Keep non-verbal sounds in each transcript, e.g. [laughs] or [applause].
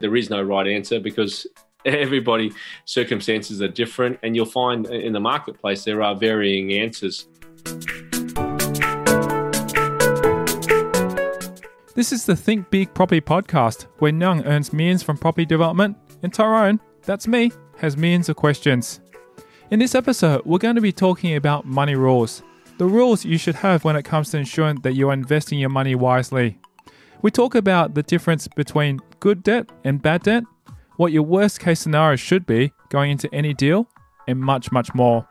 There is no right answer because [laughs] everybody circumstances are different and you'll find in the marketplace there are varying answers This is the Think Big Property podcast, where Nyang earns millions from property development, and Tyrone, that's me, has millions of questions. In this episode, we're going to be talking about money rules, the rules you should have when it comes to ensuring that you are investing your money wisely. We talk about the difference between good debt and bad debt, what your worst case scenario should be going into any deal, and much, much more.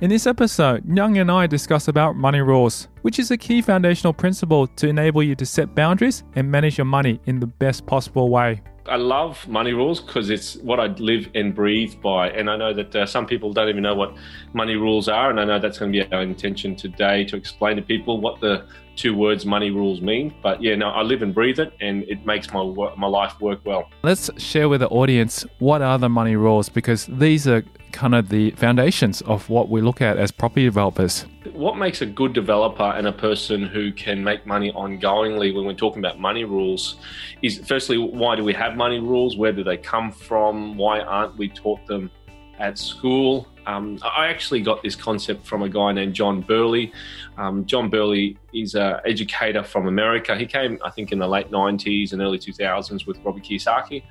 In this episode, Young and I discuss about money rules, which is a key foundational principle to enable you to set boundaries and manage your money in the best possible way. I love money rules because it's what I live and breathe by. And I know that uh, some people don't even know what money rules are. And I know that's going to be our intention today to explain to people what the two words money rules mean. But yeah, no, I live and breathe it and it makes my, my life work well. Let's share with the audience what are the money rules because these are kind of the foundations of what we look at as property developers. What makes a good developer and a person who can make money ongoingly when we're talking about money rules is firstly, why do we have money rules? Where do they come from? Why aren't we taught them at school? Um, I actually got this concept from a guy named John Burley. Um, John Burley is an educator from America. He came, I think, in the late 90s and early 2000s with Robert Kiyosaki,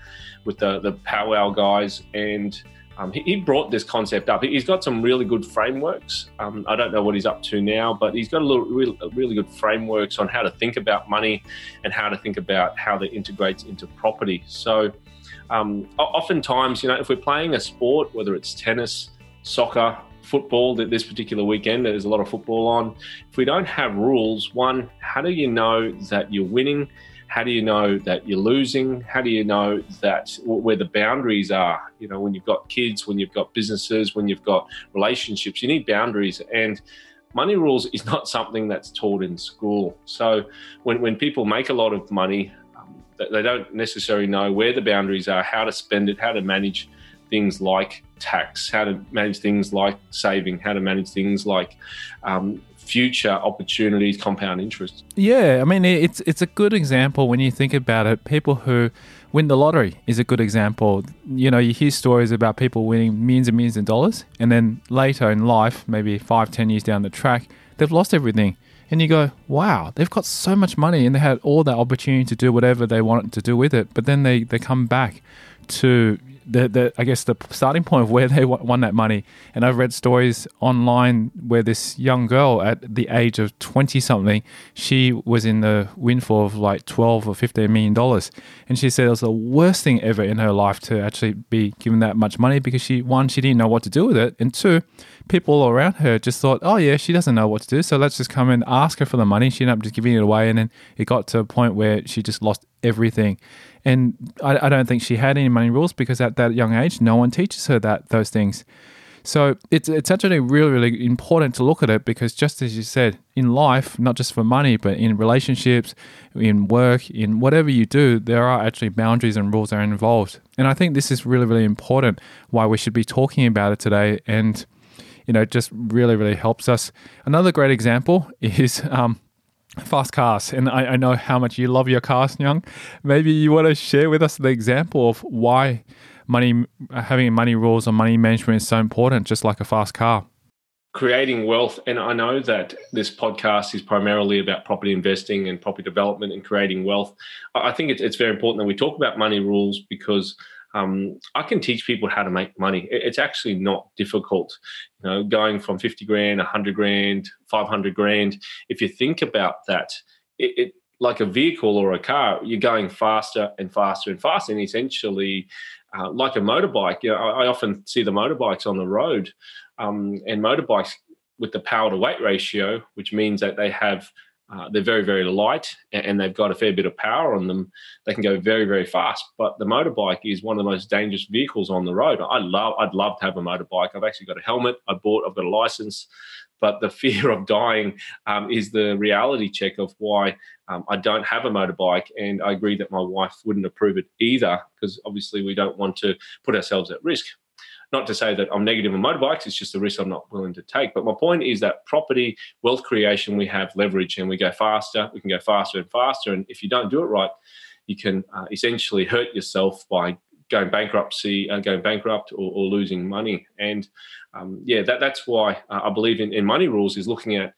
with the, the Powwow guys. And um, he, he, brought this concept up. He's got some really good frameworks. Um, I don't know what he's up to now, but he's got a little, really, really good frameworks on how to think about money and how to think about how that integrates into property. So, um, oftentimes, you know, if we're playing a sport, whether it's tennis, soccer, football, that this particular weekend, there's a lot of football on. If we don't have rules, one, how do you know that you're winning? How do you know that you're losing? How do you know that where the boundaries are? You know, when you've got kids, when you've got businesses, when you've got relationships, you need boundaries. And money rules is not something that's taught in school. So when, when people make a lot of money, they don't necessarily know where the boundaries are, how to spend it, how to manage things like tax, how to manage things like saving, how to manage things like um, future opportunities, compound interest. Yeah, I mean it's it's a good example when you think about it. People who win the lottery is a good example. You know, you hear stories about people winning millions and millions of dollars, and then later in life, maybe five, ten years down the track, they've lost everything. And you go, wow, they've got so much money and they had all that opportunity to do whatever they wanted to do with it. But then they, they come back to the, the I guess the starting point of where they won that money. And I've read stories online where this young girl at the age of 20 something, she was in the windfall of like 12 or 15 million dollars. And she said it was the worst thing ever in her life to actually be given that much money because she, one, she didn't know what to do with it. And two, people around her just thought, oh yeah, she doesn't know what to do. So let's just come and ask her for the money. She ended up just giving it away. And then it got to a point where she just lost everything. And I, I don't think she had any money rules because at that young age, no one teaches her that those things. So it's it's actually really really important to look at it because just as you said, in life, not just for money, but in relationships, in work, in whatever you do, there are actually boundaries and rules that are involved. And I think this is really really important. Why we should be talking about it today, and you know, just really really helps us. Another great example [laughs] is um, fast cars and I, I, know how much you love your cars young maybe you want to share with us the example of why money having money rules or money management is so important just like a fast car. Creating wealth and i know that this podcast is primarily about property investing and property development and creating wealth. I think it's, it's very important that we talk about money rules because um, I can teach people how to make money. It's actually not difficult. You know, going from 50 grand, 100 grand, 500 grand. If you think about that, it, it like a vehicle or a car, you're going faster and faster and faster. And essentially, uh, like a motorbike, you know, I, I, often see the motorbikes on the road, um, and motorbikes with the power to weight ratio, which means that they have uh, they're very very light and they've got a fair bit of power on them. They can go very very fast. But the motorbike is one of the most dangerous vehicles on the road. I love I'd love to have a motorbike. I've actually got a helmet. I bought. I've got a license. But the [laughs] fear of dying um, is the reality check of why um, I don't have a motorbike. And I agree that my wife wouldn't approve it either, because obviously we don't want to put ourselves at risk. Not to say that I'm negative on motorbikes, it's just a risk I'm not willing to take. But my point is that property, wealth creation, we have leverage and we go faster, we can go faster and faster. And if you don't do it right, you can uh, essentially hurt yourself by going bankruptcy, uh, going bankrupt, or, or, losing money. And um, yeah, that, that's why uh, I believe in, in money rules is looking at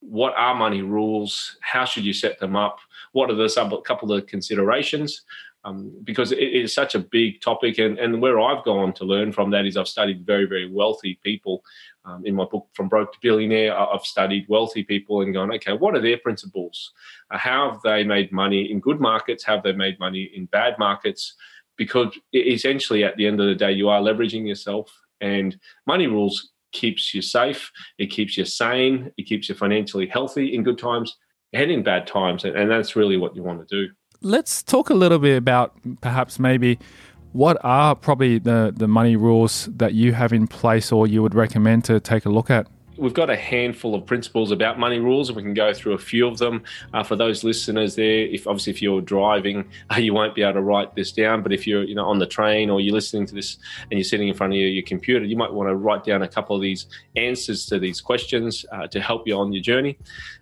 what are money rules, how should you set them up, what are the sub, couple of considerations, um, because it is such a big topic. And, and where I've gone to learn from that is I've studied very, very wealthy people. Um, in my book, From Broke to Billionaire, I've studied wealthy people and gone, okay, what are their principles? Uh, how have they made money in good markets? How have they made money in bad markets? Because essentially, at the end of the day, you are leveraging yourself, and money rules keeps you safe, it keeps you sane, it keeps you financially healthy in good times and in bad times. And, and that's really what you want to do let's talk a little bit about perhaps maybe what are probably the, the money rules that you have in place or you would recommend to take a look at? We've got a handful of principles about money rules, and we can go through a few of them. Uh, for those listeners there, if obviously if you're driving, uh, you won't be able to write this down. But if you're you know on the train or you're listening to this and you're sitting in front of your, your computer, you might want to write down a couple of these answers to these questions uh, to help you on your journey.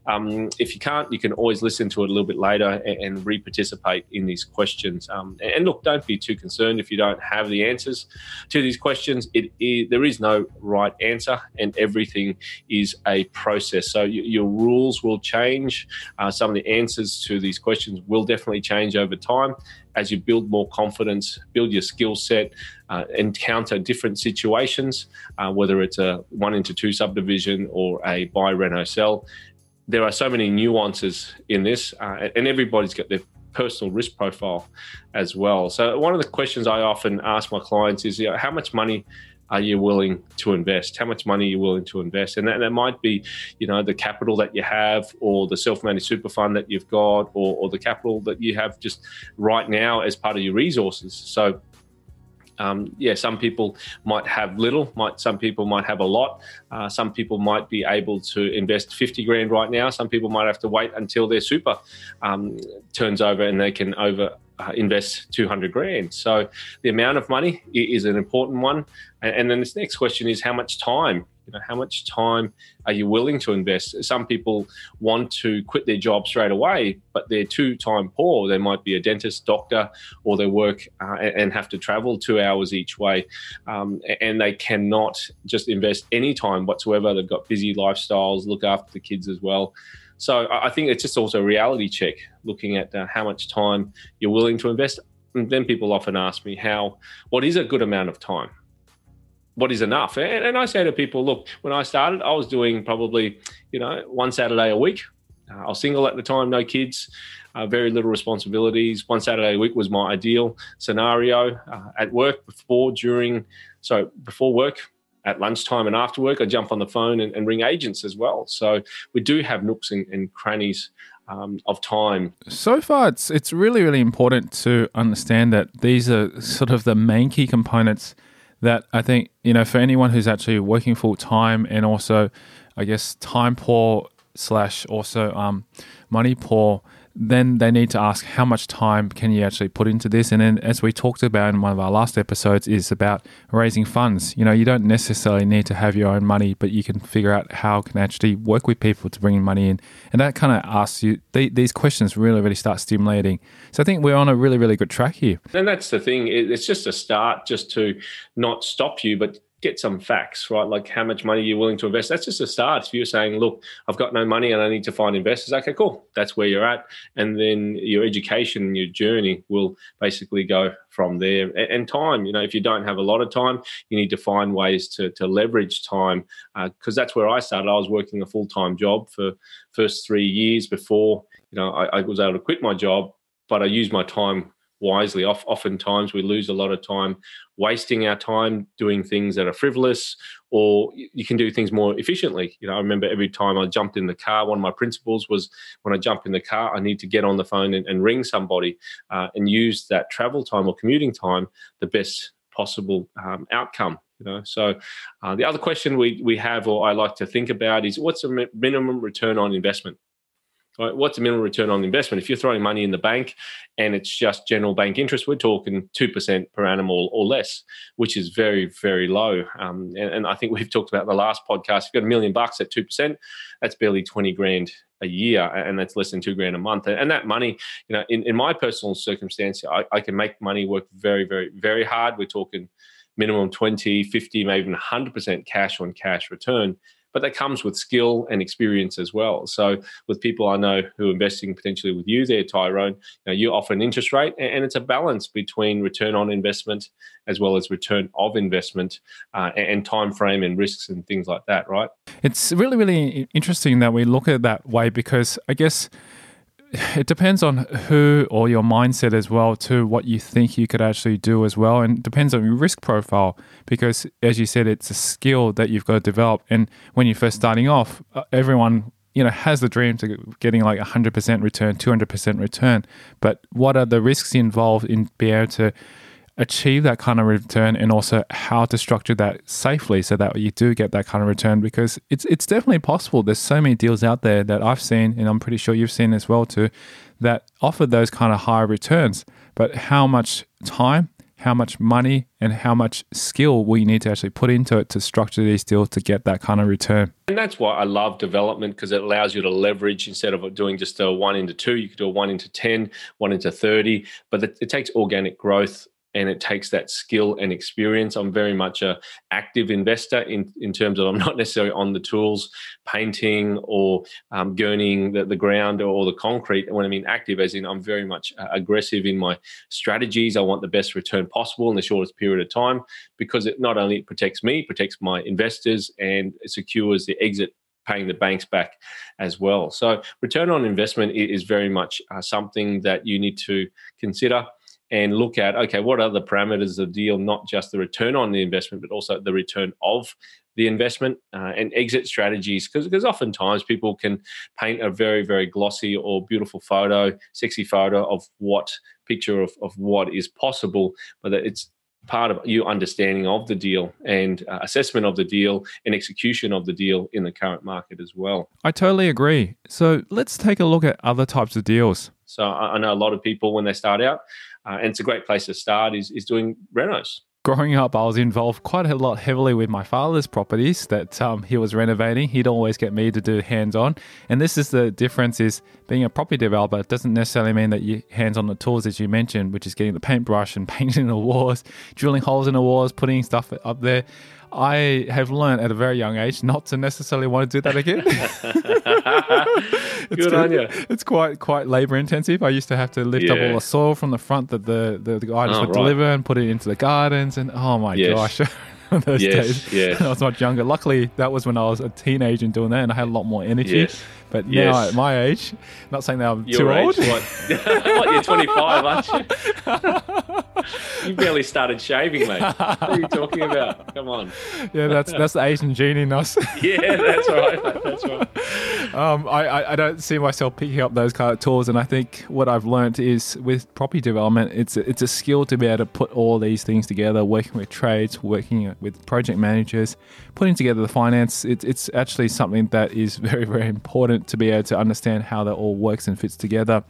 Um, if you can't, you can always listen to it a little bit later and, and re-participate in these questions. Um, and look, don't be too concerned if you don't have the answers to these questions. It, there is no right answer, and everything is a process. So your rules will change. Uh, some of the answers to these questions will definitely change over time as you build more confidence, build your skill set, uh, encounter different situations, uh, whether it's a one into two subdivision or a buy, reno, sell. There are so many nuances in this, uh, and everybody's got their personal risk profile as well. So one of the questions I often ask my clients is, you know, how much money are you willing to invest? How much money are you willing to invest? And that, that might be, you know, the capital that you have, or the self-managed super fund that you've got, or, or the capital that you have just right now as part of your resources. So um, yeah, some people might have little, might some people might have a lot. Uh, some people might be able to invest 50 grand right now. Some people might have to wait until their super um, turns over and they can over uh, invest 200 grand. So the amount of money is an important one. And, and, then this next question is how much time? You know, how much time are you willing to invest? Some people want to quit their job straight away, but they're too time poor. They might be a dentist, doctor, or they work uh, and have to travel two hours each way, um, and they cannot just invest any time whatsoever. They've got busy lifestyles, look after the kids as well. So I think it's just also a reality check, looking at uh, how much time you're willing to invest. And then people often ask me how, what is a good amount of time? What is enough? And, and I say to people, look, when I started, I was doing probably, you know, one Saturday a week. Uh, I was single at the time, no kids, uh, very little responsibilities. One Saturday a week was my ideal scenario. Uh, at work, before, during, so before work, at lunchtime and after work, I jump on the phone and, and ring agents as well. So we do have nooks and, and crannies um, of time. So far, it's it's really really important to understand that these are sort of the main key components that I think you know for anyone who's actually working full time and also, I guess, time poor slash also um, money poor then they need to ask how much time can you actually put into this? And then as we talked about in one of our last episodes is about raising funds. You know you don't necessarily need to have your own money but you can figure out how can actually work with people to bring in money in. And that kind of asks you these questions really really start stimulating. So i think we're on a really really good track here. And that's the thing it's just a start just to not stop you but get some facts, right? Like how much money you're willing to invest. That's just a start. If you're saying, look, I've got no money and I need to find investors, okay, cool. That's where you're at. And then your education and your journey will basically go from there. And, time, you know, if you don't have a lot of time, you need to find ways to, to leverage time because uh, that's where I started. I was working a full time job for first three years before, you know, I, I was able to quit my job, but I used my time wisely. Oftentimes, we lose a lot of time wasting our time doing things that are frivolous, or you can do things more efficiently. You know, I remember every time I jumped in the car, one of my principles was when I jump in the car, I need to get on the phone and, and ring somebody uh, and use that travel time or commuting time the best possible um, outcome. You know, so uh, the other question we we have, or I like to think about, is what's the minimum return on investment? Right? What's the minimum return on investment? If you're throwing money in the bank and it's just general bank interest, we're talking 2% per annum or, or less, which is very, very low. Um, and, and, I think we've talked about the last podcast. If you've got a million bucks at 2%, that's barely 20 grand a year and that's less than two grand a month. And that money, you know, in, in my personal circumstance, I, I can make money work very, very, very hard. We're talking minimum 20, 50, maybe even 100% cash on cash return but that comes with skill and experience as well. So with people I know who are investing potentially with you there, Tyrone, you, know, you offer an interest rate, and it's a balance between return on investment as well as return of investment uh, and time frame and risks and things like that. Right? It's really really interesting that we look at it that way because I guess it depends on who or your mindset as well to what you think you could actually do as well and depends on your risk profile because as you said it's a skill that you've got to develop and when you're first starting off uh, everyone you know has the dream to getting like 100% return 200% return but what are the risks involved in being able to achieve that kind of return and also how to structure that safely so that you do get that kind of return because it's it's definitely possible there's so many deals out there that I've seen and I'm pretty sure you've seen as well too that offer those kind of high returns but how much time how much money and how much skill will you need to actually put into it to structure these deals to get that kind of return. And that's why I love development because it allows you to leverage instead of doing just a one into two, you could do a one into 10, one into 30. But it takes organic growth and it takes that skill and experience. I'm very much a active investor in, in terms of I'm not necessarily on the tools, painting or um, gurning the, the ground or the concrete. And when I mean active, as in I'm very much uh, aggressive in my strategies. I want the best return possible in the shortest period of time because it not only protects me, protects my investors and secures the exit paying the banks back as well. So return on investment is very much uh, something that you need to consider and look at okay what are the parameters of the deal not just the return on the investment but also the return of the investment uh, and exit strategies because because oftentimes people can paint a very very glossy or beautiful photo sexy photo of what picture of, of what is possible but it's part of your understanding of the deal and uh, assessment of the deal and execution of the deal in the current market as well. I totally agree. So let's take a look at other types of deals. So I, I know a lot of people when they start out, uh, and it's a great place to start is, is doing renos growing up, I was involved quite a lot heavily with my father's properties that um, he was renovating. He'd always get me to do hands-on, and this is the difference: is being a property developer doesn't necessarily mean that you hands-on the tools as you mentioned, which is getting the paintbrush and [laughs] painting the walls, drilling holes in the walls, putting stuff up there. I have learned at a very young age not to necessarily want to do that again. [laughs] [laughs] Good on you. It's quite quite labor intensive. I used to have to lift yeah. up all the soil from the front that the the, the guys oh, would right. deliver and put it into the gardens, and oh my yes. gosh. [laughs] those yes, days. Yes. I was much younger. Luckily, that was when I was a teenager and doing that, and I had a lot more energy. Yes. But yes. now at my age, not saying that I'm Your too age, old. What? [laughs] what? You're 25, aren't you? [laughs] you barely started shaving, mate. What are you talking about? Come on. Yeah, that's that's the Asian gene in us. [laughs] yeah, that's right. That's right. Um, I, I don't see myself picking up those kind of tools, and I think what I've learned is with property development, it's a, it's a skill to be able to put all these things together, working with trades, working with project managers, putting together the finance. It's it's actually something that is very very important to be able to understand how that all works and fits together.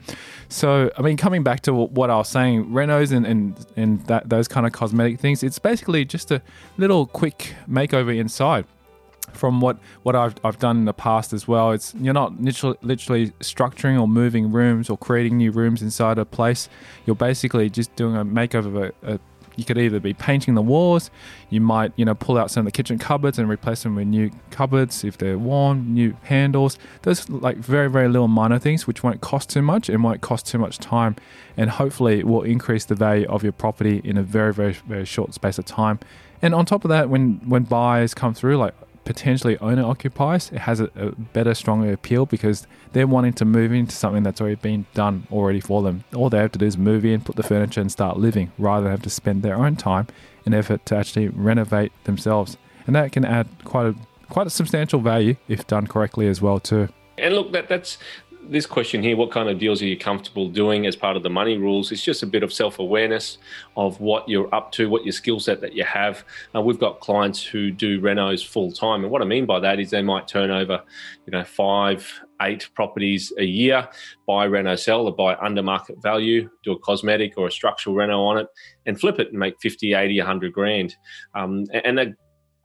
So, I mean, coming back to what I was saying, renos and, and, and that, those kind of cosmetic things, it's basically just a little quick makeover inside from what what I've, I've done in the past as well. It's you're not literally, literally structuring or moving rooms or creating new rooms inside a place. You're basically just doing a makeover of a, a You could either be painting the walls, you might, you know, pull out some of the kitchen cupboards and replace them with new cupboards if they're worn, new handles. Those like very, very little minor things which won't cost too much and won't cost too much time and hopefully it will increase the value of your property in a very, very, very short space of time. And on top of that, when when buyers come through, like potentially owner occupiers, it has a, a, better, stronger appeal because they're wanting to move into something that's already been done already for them. All they have to do is move in, put the furniture, and start living, rather than have to spend their own time and effort to actually renovate themselves. And that can add quite a quite a substantial value if done correctly as well too. And look, that that's this question here what kind of deals are you comfortable doing as part of the money rules? It's just a bit of self-awareness of what you're up to what your skill set that you have. Uh, we've got clients who do renos full time and what i mean by that is they might turn over you know five eight properties a year buy reno sell or buy under market value do a cosmetic or a structural reno on it and flip it and make 50 80 100 grand. Um, and a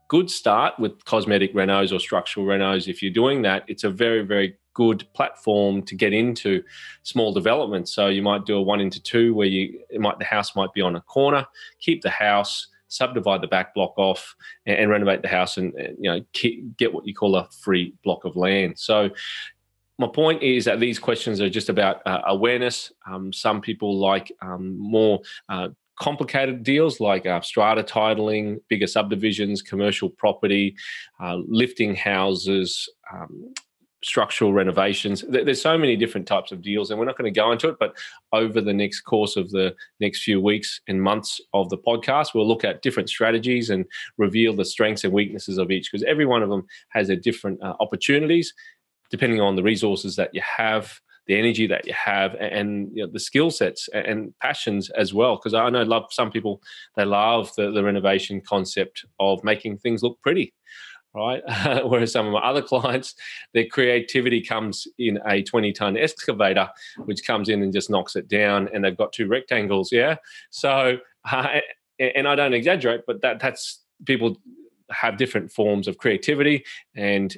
good start with cosmetic renos or structural renos if you're doing that it's a very very good platform to get into small developments. So you might do a one into two where you might the house might be on a corner, keep the house, subdivide the back block off, and, and renovate the house, and, and you know keep, get what you call a free block of land. So my point is that these questions are just about uh, awareness. Um, some people like um, more uh, complicated deals like uh, strata titling, bigger subdivisions, commercial property, uh, lifting houses, um, structural renovations. There's so many different types of deals, and we're not going to go into it. But over the next course of the next few weeks and months of the podcast, we'll look at different strategies and reveal the strengths and weaknesses of each because every one of them has a different uh, opportunities depending on the resources that you have the energy that you have and you know, the skill sets and passions as well because i know love some people they love the, the renovation concept of making things look pretty right? [laughs] Whereas some of my other clients, their creativity comes in a 20 ton excavator, which comes in and just knocks it down, and they've got two rectangles. Yeah. So, [laughs] uh, and I don't exaggerate, but that that's people have different forms of creativity and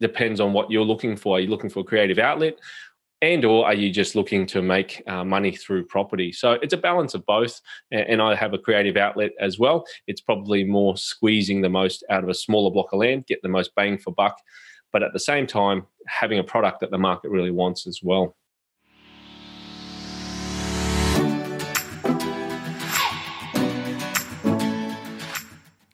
depends on what you're looking for. Are you looking for a creative outlet? And or are you just looking to make uh, money through property? So it's a balance of both and i have a creative outlet as well. It's probably more squeezing the most out of a smaller block of land get the most bang for buck but at the same time having a product that the market really wants as well.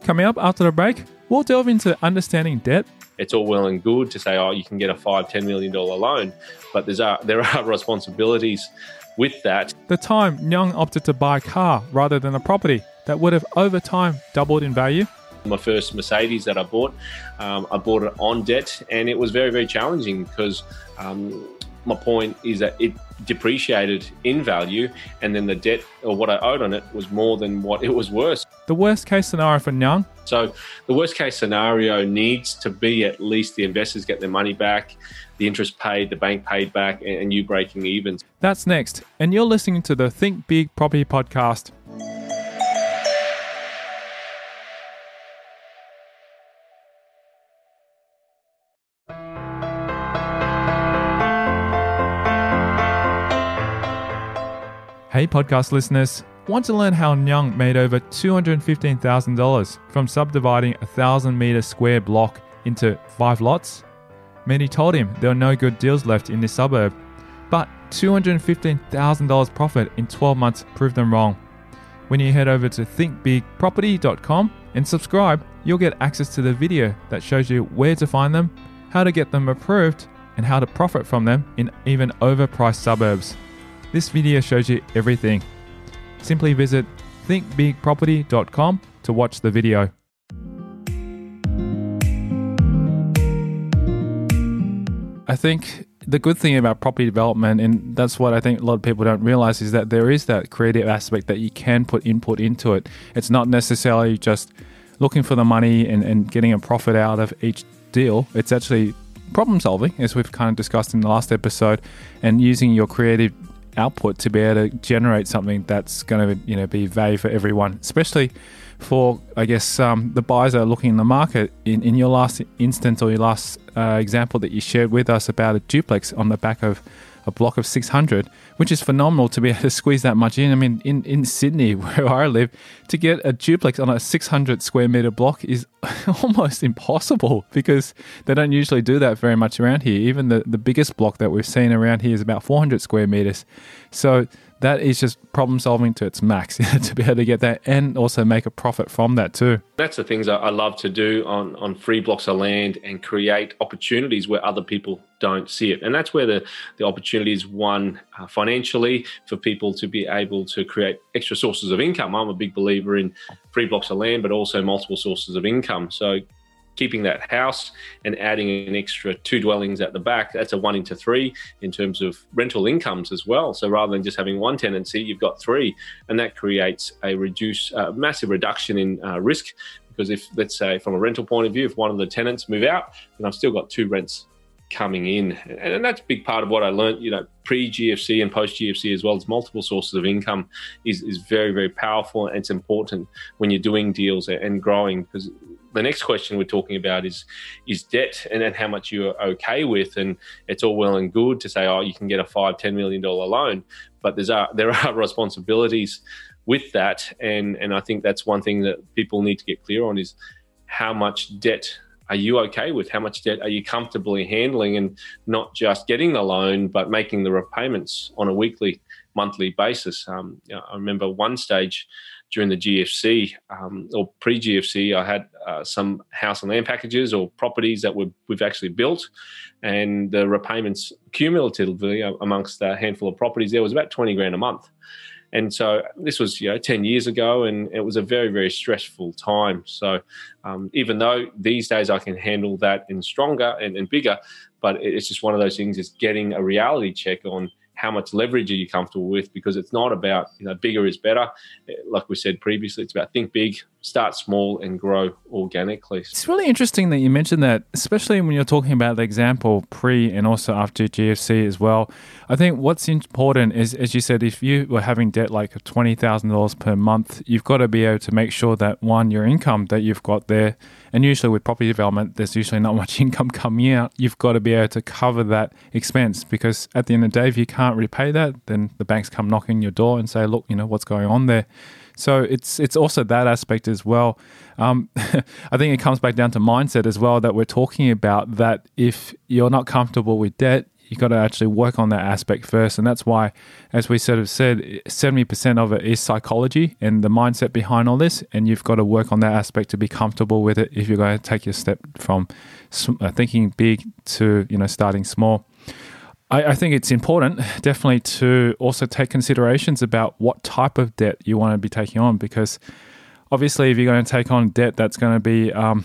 Coming up after the break we'll delve into understanding debt it's all well and good to say, oh, you can get a five, ten million dollar loan, but there's a, there are [laughs] responsibilities with that. The time Young opted to buy a car rather than a property that would have over time doubled in value. My first Mercedes that I bought, um, I bought it on debt, and it was very, very challenging because um, my point is that it depreciated in value, and then the debt or what I owed on it was more than what it was worth. The worst case scenario for Nyang? So, the worst case scenario needs to be at least the investors get their money back, the interest paid, the bank paid back, and you breaking even. That's next, and you're listening to the Think Big Property Podcast. Hey, podcast listeners. Want to learn how Nyang made over $215,000 from subdividing a 1,000 meter square block into five lots? Many told him there were no good deals left in this suburb, but $215,000 profit in 12 months proved them wrong. When you head over to thinkbigproperty.com and subscribe, you'll get access to the video that shows you where to find them, how to get them approved, and how to profit from them in even overpriced suburbs. This video shows you everything. Simply visit thinkbigproperty.com to watch the video. I think the good thing about property development, and that's what I think a lot of people don't realize, is that there is that creative aspect that you can put input into it. It's not necessarily just looking for the money and, and getting a profit out of each deal. It's actually problem solving, as we've kind of discussed in the last episode, and using your creative output to be able to generate something that's going to you know be value for everyone, especially for I guess um, the buyers that are looking in the market. In, in your last instance or your last uh, example that you shared with us about a duplex on the back of a block of 600, which is phenomenal to be able to squeeze that much in. I mean, in, in Sydney, [laughs] where I live, to get a duplex on a 600 square meter block is [laughs] almost impossible because they don't usually do that very much around here. Even the, the biggest block that we've seen around here is about 400 square meters. So that is just problem solving to its max [laughs] to be able to get that and also make a profit from that too. That's the things I love to do on, on free blocks of land and create opportunities where other people don't see it. And that's where the, the opportunity is one uh, financially for people to be able to create extra sources of income. I'm a big believer in free blocks of land, but also multiple sources of income. So keeping that house and adding an extra two dwellings at the back, that's a one into three in terms of rental incomes as well. So rather than just having one tenancy, you've got three, and that creates a reduce, uh, massive reduction in uh, risk. Because if, let's say, from a rental point of view, if one of the tenants move out, then I've still got two rents coming in. And that's a big part of what I learned, you know, pre GFC and post GFC as well as multiple sources of income is, is very, very powerful. And it's important when you're doing deals and growing because the next question we're talking about is is debt and then how much you're okay with. And it's all well and good to say, oh, you can get a five, ten million dollar loan, but there's a, there are [laughs] responsibilities with that. And and I think that's one thing that people need to get clear on is how much debt are you okay with? How much debt are you comfortably handling and not just getting the loan, but making the repayments on a weekly, monthly basis? Um, I remember one stage during the GFC um, or pre GFC, I had uh, some house and land packages or properties that were, we've actually built, and the repayments cumulatively amongst a handful of properties there was about 20 grand a month. And so this was, you know, 10 years ago, and it was a very, very stressful time. So um, even though these days I can handle that in stronger and, and bigger, but it's just one of those things is getting a reality check on how much leverage are you comfortable with? Because it's not about you know bigger is better. Like we said previously it's about think big start small and grow organically. It's really interesting that you mentioned that especially when you're talking about the example pre and also after gfc as well. I think what's important is as you said if you were having debt like $20000 per month you've got to be able to make sure that one your income that you've got there and usually with property development, there's usually not much [laughs] income coming out. You've got to be able to cover that expense because at the end of the day, if you can't repay that, then the banks come knocking your door and say, look, you know, what's going on there? So it's it's also that aspect as well. Um, [laughs] I think it comes back down to mindset as well that we're talking about. That if you're not comfortable with debt, you've got to actually work on that aspect first. And that's why, as we sort of said, 70% of it is psychology and the mindset behind all this. And you've got to work on that aspect to be comfortable with it if you're going to take your step from uh, thinking big to, you know, starting small. I, I think it's important, definitely, to also take considerations about what type of debt you want to be taking on because obviously, if you're going to take on debt that's going to be um,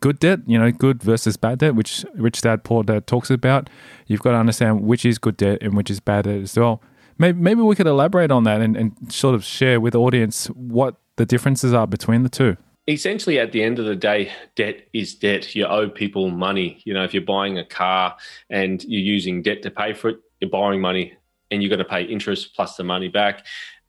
good debt, you know, good versus bad debt, which Rich Dad Poor Dad talks about. You've got to understand which is good debt and which is bad debt as well. Maybe, maybe we could elaborate on that and, and sort of share with the audience what the differences are between the two. Essentially, at the end of the day, debt is debt. You owe people money. You know, if you're buying a car and you're using debt to pay for it, you're borrowing money and you're going to pay interest plus the money back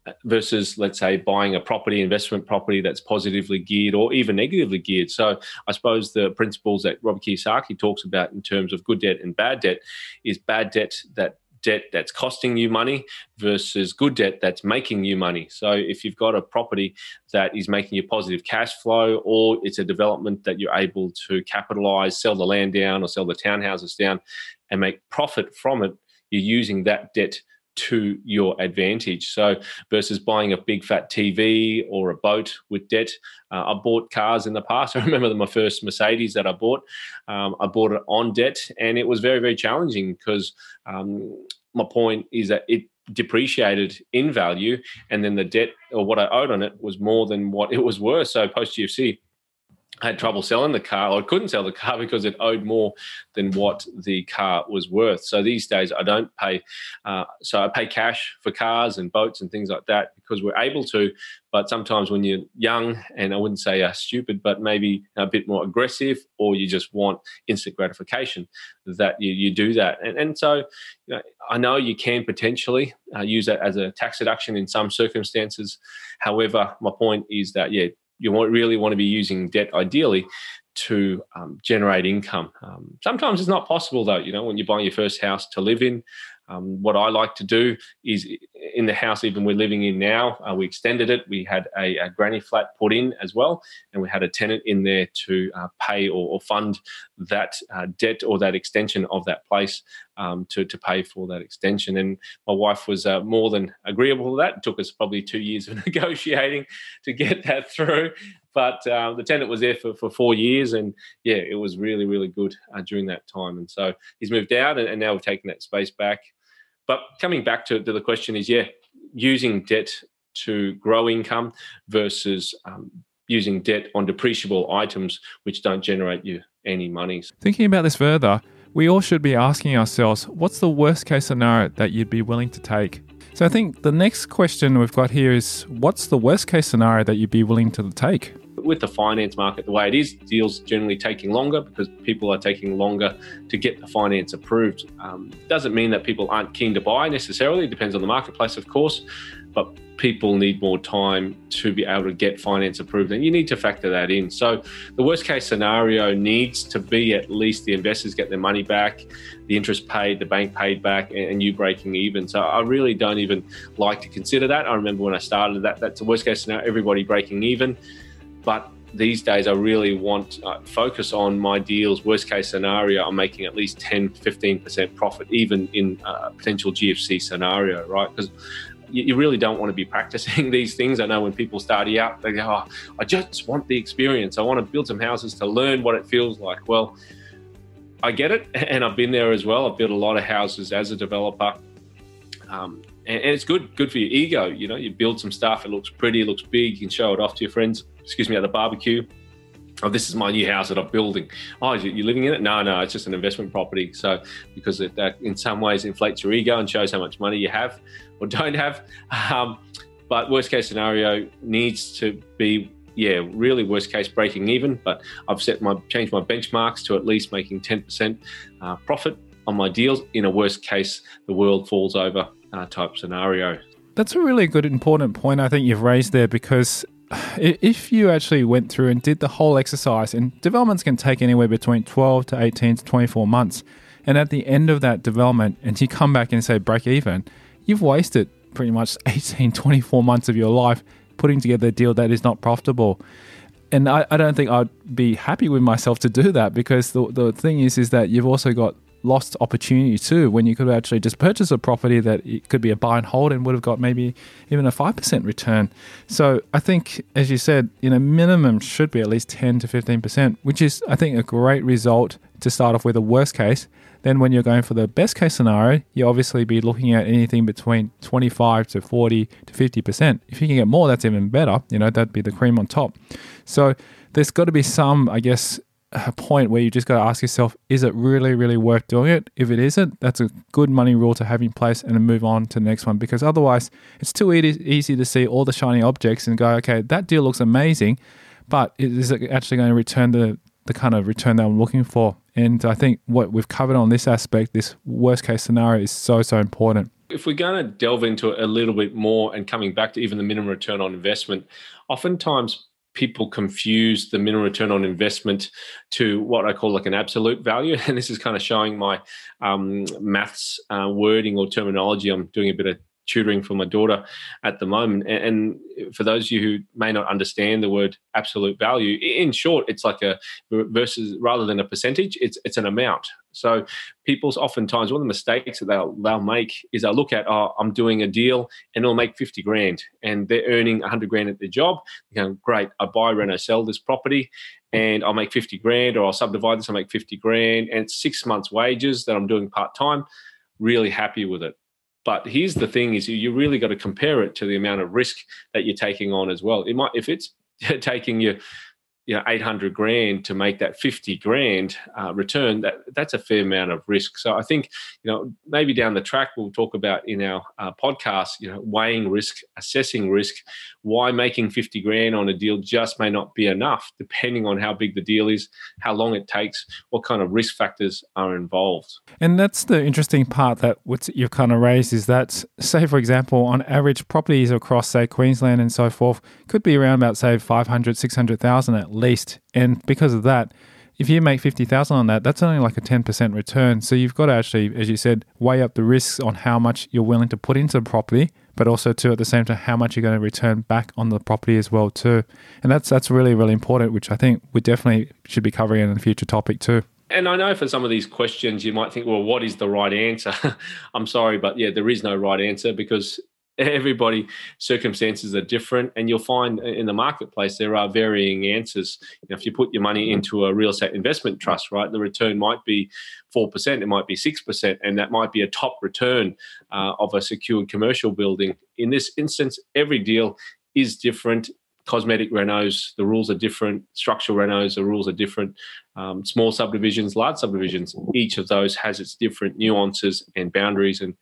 uh, versus let's say buying a property investment property that's positively geared or even negatively geared so i suppose the principles that robert kiyosaki talks about in terms of good debt and bad debt is bad debt that debt that's costing you money versus good debt that's making you money. So if you've got a property that is making you positive cash flow or it's a development that you're able to capitalize, sell the land down or sell the townhouses down and make profit from it, you're using that debt to your advantage. So versus buying a big fat TV or a boat with debt, uh, I bought cars in the past. [laughs] I remember my first Mercedes that I bought. Um, I bought it on debt, and it was very very challenging because um, my point is that it depreciated in value, and then the debt or what I owed on it was more than what it was worth. So post GFC had trouble selling the car. I couldn't sell the car [laughs] because it owed more than what the car was worth. So these days I don't pay. Uh, so I pay cash for cars and boats and things like that because we're able to. But sometimes when you're young, and I wouldn't say uh, stupid, but maybe a bit more aggressive, or you just want instant gratification, that you, you do that. And, and so you know, I know you can potentially uh, use that as a tax deduction in some circumstances. However, my point is that, yeah, you really want to be using debt ideally to um, generate income. Um, sometimes it's not possible though. You know, when you're buying your first house to live in, Um, what I like to do is in the house, even we're living in now, uh, we extended it. We had a, a, granny flat put in as well, and we had a tenant in there to uh, pay or, or, fund that uh, debt or that extension of that place um, to, to pay for that extension. And my wife was uh, more than agreeable to that. It took us probably two years of [laughs] negotiating to get that through. But uh, the tenant was there for, for four years, and yeah, it was really, really good uh, during that time. And so he's moved out, and, and now we've taken that space back. But coming back to, to the question is, yeah, using debt to grow income versus um, using debt on depreciable items which don't generate you any money. Thinking about this further, we all should be asking ourselves what's the worst case scenario that you'd be willing to take? So I think the next question we've got here is what's the worst case scenario that you'd be willing to take? With the finance market the way it is, deals generally taking longer because people are taking longer to get the finance approved. Um, doesn't mean that people aren't keen to buy necessarily. It depends on the marketplace, of course, but people need more time to be able to get finance approved, and you need to factor that in. So, the worst case scenario needs to be at least the investors get their money back, the interest paid, the bank paid back, and you breaking even. So, I really don't even like to consider that. I remember when I started that, that's the worst case scenario, everybody breaking even. But these days I really want uh, focus on my deals. Worst case scenario, I'm making at least 10, 15% profit, even in a potential GFC scenario, right? Because you, really don't want to be practicing [laughs] these things. I know when people start out, they go, oh, I just want the experience. I want to build some houses to learn what it feels like. Well, I get it, [laughs] and I've been there as well. I've built a lot of houses as a developer. Um, and, and, it's good, good for your ego. You know, you build some stuff, it looks pretty, it looks big, you can show it off to your friends, excuse me, at the barbecue oh, this is my new house that I'm building. Oh, you're living in it? No, no, it's just an investment property. So, because it uh, in some ways inflates your ego and shows how much money you have or [laughs] don't have. Um, but worst case scenario needs to be, yeah, really worst case breaking even. But I've set my changed my benchmarks to at least making 10% uh, profit on my deals. In a worst case, the world falls over uh, type scenario. That's a really good, important point I think you've raised there because if you actually went through and did the whole exercise, and developments can take anywhere between 12 to 18 to 24 months, and at the end of that development, and you come back and say break even, you've wasted pretty much [laughs] 18, 24 months of your life putting together a deal that is not profitable. And I, I don't think I'd be happy with myself to do that because the, the thing is, is that you've also got lost opportunity too when you could actually just purchase a property that it could be a buy and hold and would have got maybe even a 5% return. So I think, as you said, you know, minimum should be at least 10 to 15%, which is, I think, a great result to start off with a worst case. Then when you're going for the best case scenario, you obviously be looking at anything between 25 to 40 to 50%. If you can get more, that's even better. You know, that'd be the cream on top. So there's got to be some, I guess, a point where you just got to ask yourself, is it really, really worth doing it? If it isn't, that's a good money rule to have in place and move on to the next one because otherwise it's too easy to see all the shiny objects and go, okay, that deal looks amazing, but is it actually going to return the, the kind of return that I'm looking for? And I think what we've covered on this aspect, this worst case scenario, is so, so important. If we're going to delve into it a little bit more and coming back to even the minimum return on investment, oftentimes people confuse the minimum return on investment to what I call like an absolute value. [laughs] And this is kind of showing my um, maths uh, wording or terminology. I'm doing a bit of tutoring for my daughter at the moment. And, for those of you who may not understand the word absolute value, in short, it's like a versus rather than a percentage, it's it's an amount. So people's oftentimes one of the mistakes that they'll they'll make is they'll look at, oh, I'm doing a deal and it'll make 50 grand and they're earning 100 grand at their job. Great, I buy, rent, I sell this property and I'll make 50 grand or I'll subdivide this, I'll make 50 grand and it's six months wages that I'm doing part time. Really happy with it. But here's the thing: is you really got to compare it to the amount of risk that you're taking on as well. It might if it's [laughs] taking you you know 800 grand to make that 50 grand uh, return that that's a fair amount of risk so i think you know maybe down the track we'll talk about in our uh, podcast you know weighing risk assessing risk why making 50 grand on a deal just may not be enough depending on how big the deal is how long it takes what kind of risk factors are involved and that's the interesting part that what you've kind of raised is that say for example on average properties across say queensland and so forth could be around about say 500 600000 at least. And because of that, if you make 50,000 on that, that's only like a 10% return. So you've got to actually, as you said, weigh up the risks on how much you're willing to put into the property, but also too at the same time how much you're going to return back on the property as well too. And that's that's really really important, which I think we definitely should be covering in a future topic too. And I know for some of these questions, you might think, well, what is the right answer? [laughs] I'm sorry, but yeah, there is no right answer because everybody circumstances are different and you'll find in the marketplace there are varying answers. You know, if you put your money into a real estate investment trust right the return might be 4% it might be 6% and that might be a top return uh, of a secured commercial building. In this instance every deal is different cosmetic renos, the rules are different. Structural renos, the rules are different. Um, small subdivisions, large subdivisions, each of those has its different nuances and boundaries and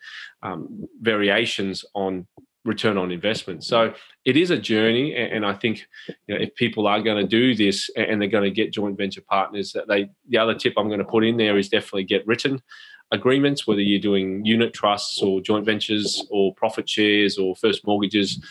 um, variations on return on investment. So it is a journey, and, I think you know, if people are going to do this and they're going to get joint venture partners, that they the other tip I'm going to put in there is definitely get written agreements, whether you're doing unit trusts or joint ventures or profit shares or first mortgages,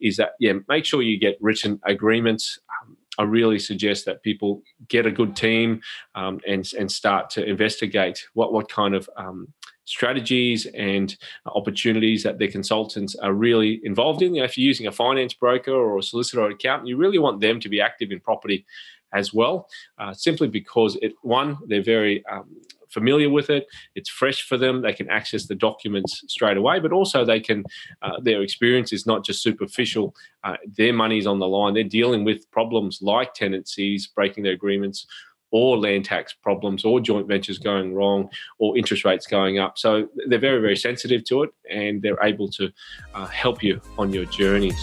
is that, yeah, make sure you get written agreements. Um, I really suggest that people get a good team um, and, and start to investigate what, what kind of um, strategies and opportunities that their consultants are really involved in. You know, if you're using a finance broker or a solicitor or accountant, you really want them to be active in property as well, uh, simply because it one they're very um, familiar with it. It's fresh for them. They can access the documents straight away, but also they can, uh, their experience is not just superficial. Uh, their money's on the line. They're dealing with problems like tenancies, breaking their agreements, or land tax problems, or joint ventures going wrong, or interest rates going up. So they're very, very sensitive to it, and they're able to uh, help you on your journeys.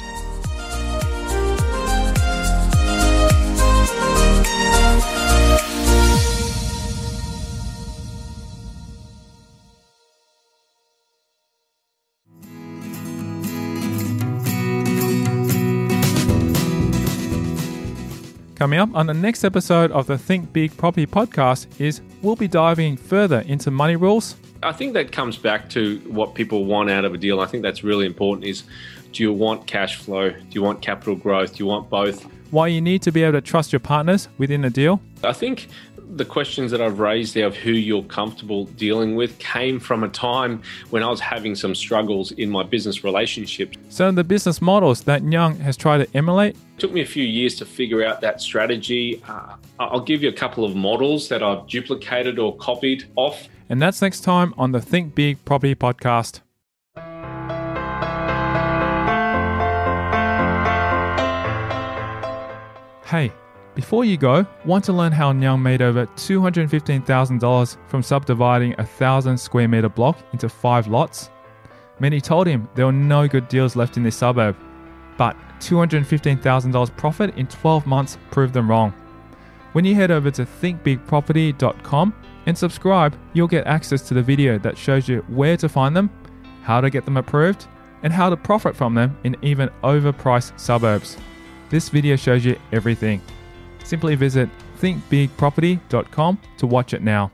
Coming up on the next episode of the Think Big Property podcast is we'll be diving further into money rules. I think that comes back to what people want out of a deal. I think that's really important is do you want cash flow? Do you want capital growth? Do you want both? Why you need to be able to trust your partners within a deal. I think the questions that I've raised there of who you're comfortable dealing with came from a time when I was having some struggles in my business relationships. So, the business models that Young has tried to emulate? It took me a few years to figure out that strategy. Uh, I'll give you a couple of models that I've duplicated or copied off. And that's next time on the Think Big Property Podcast. Hey, before you go, want to learn how Nyang made over $215,000 from subdividing a 1,000 square meter block into five lots? Many told him there were no good deals left in this suburb, but $215,000 profit in 12 months proved them wrong. When you head over to thinkbigproperty.com and subscribe, you'll get access to the video that shows you where to find them, how to get them approved, and how to profit from them in even overpriced suburbs. This video shows you everything. Simply visit thinkbigproperty.com to watch it now.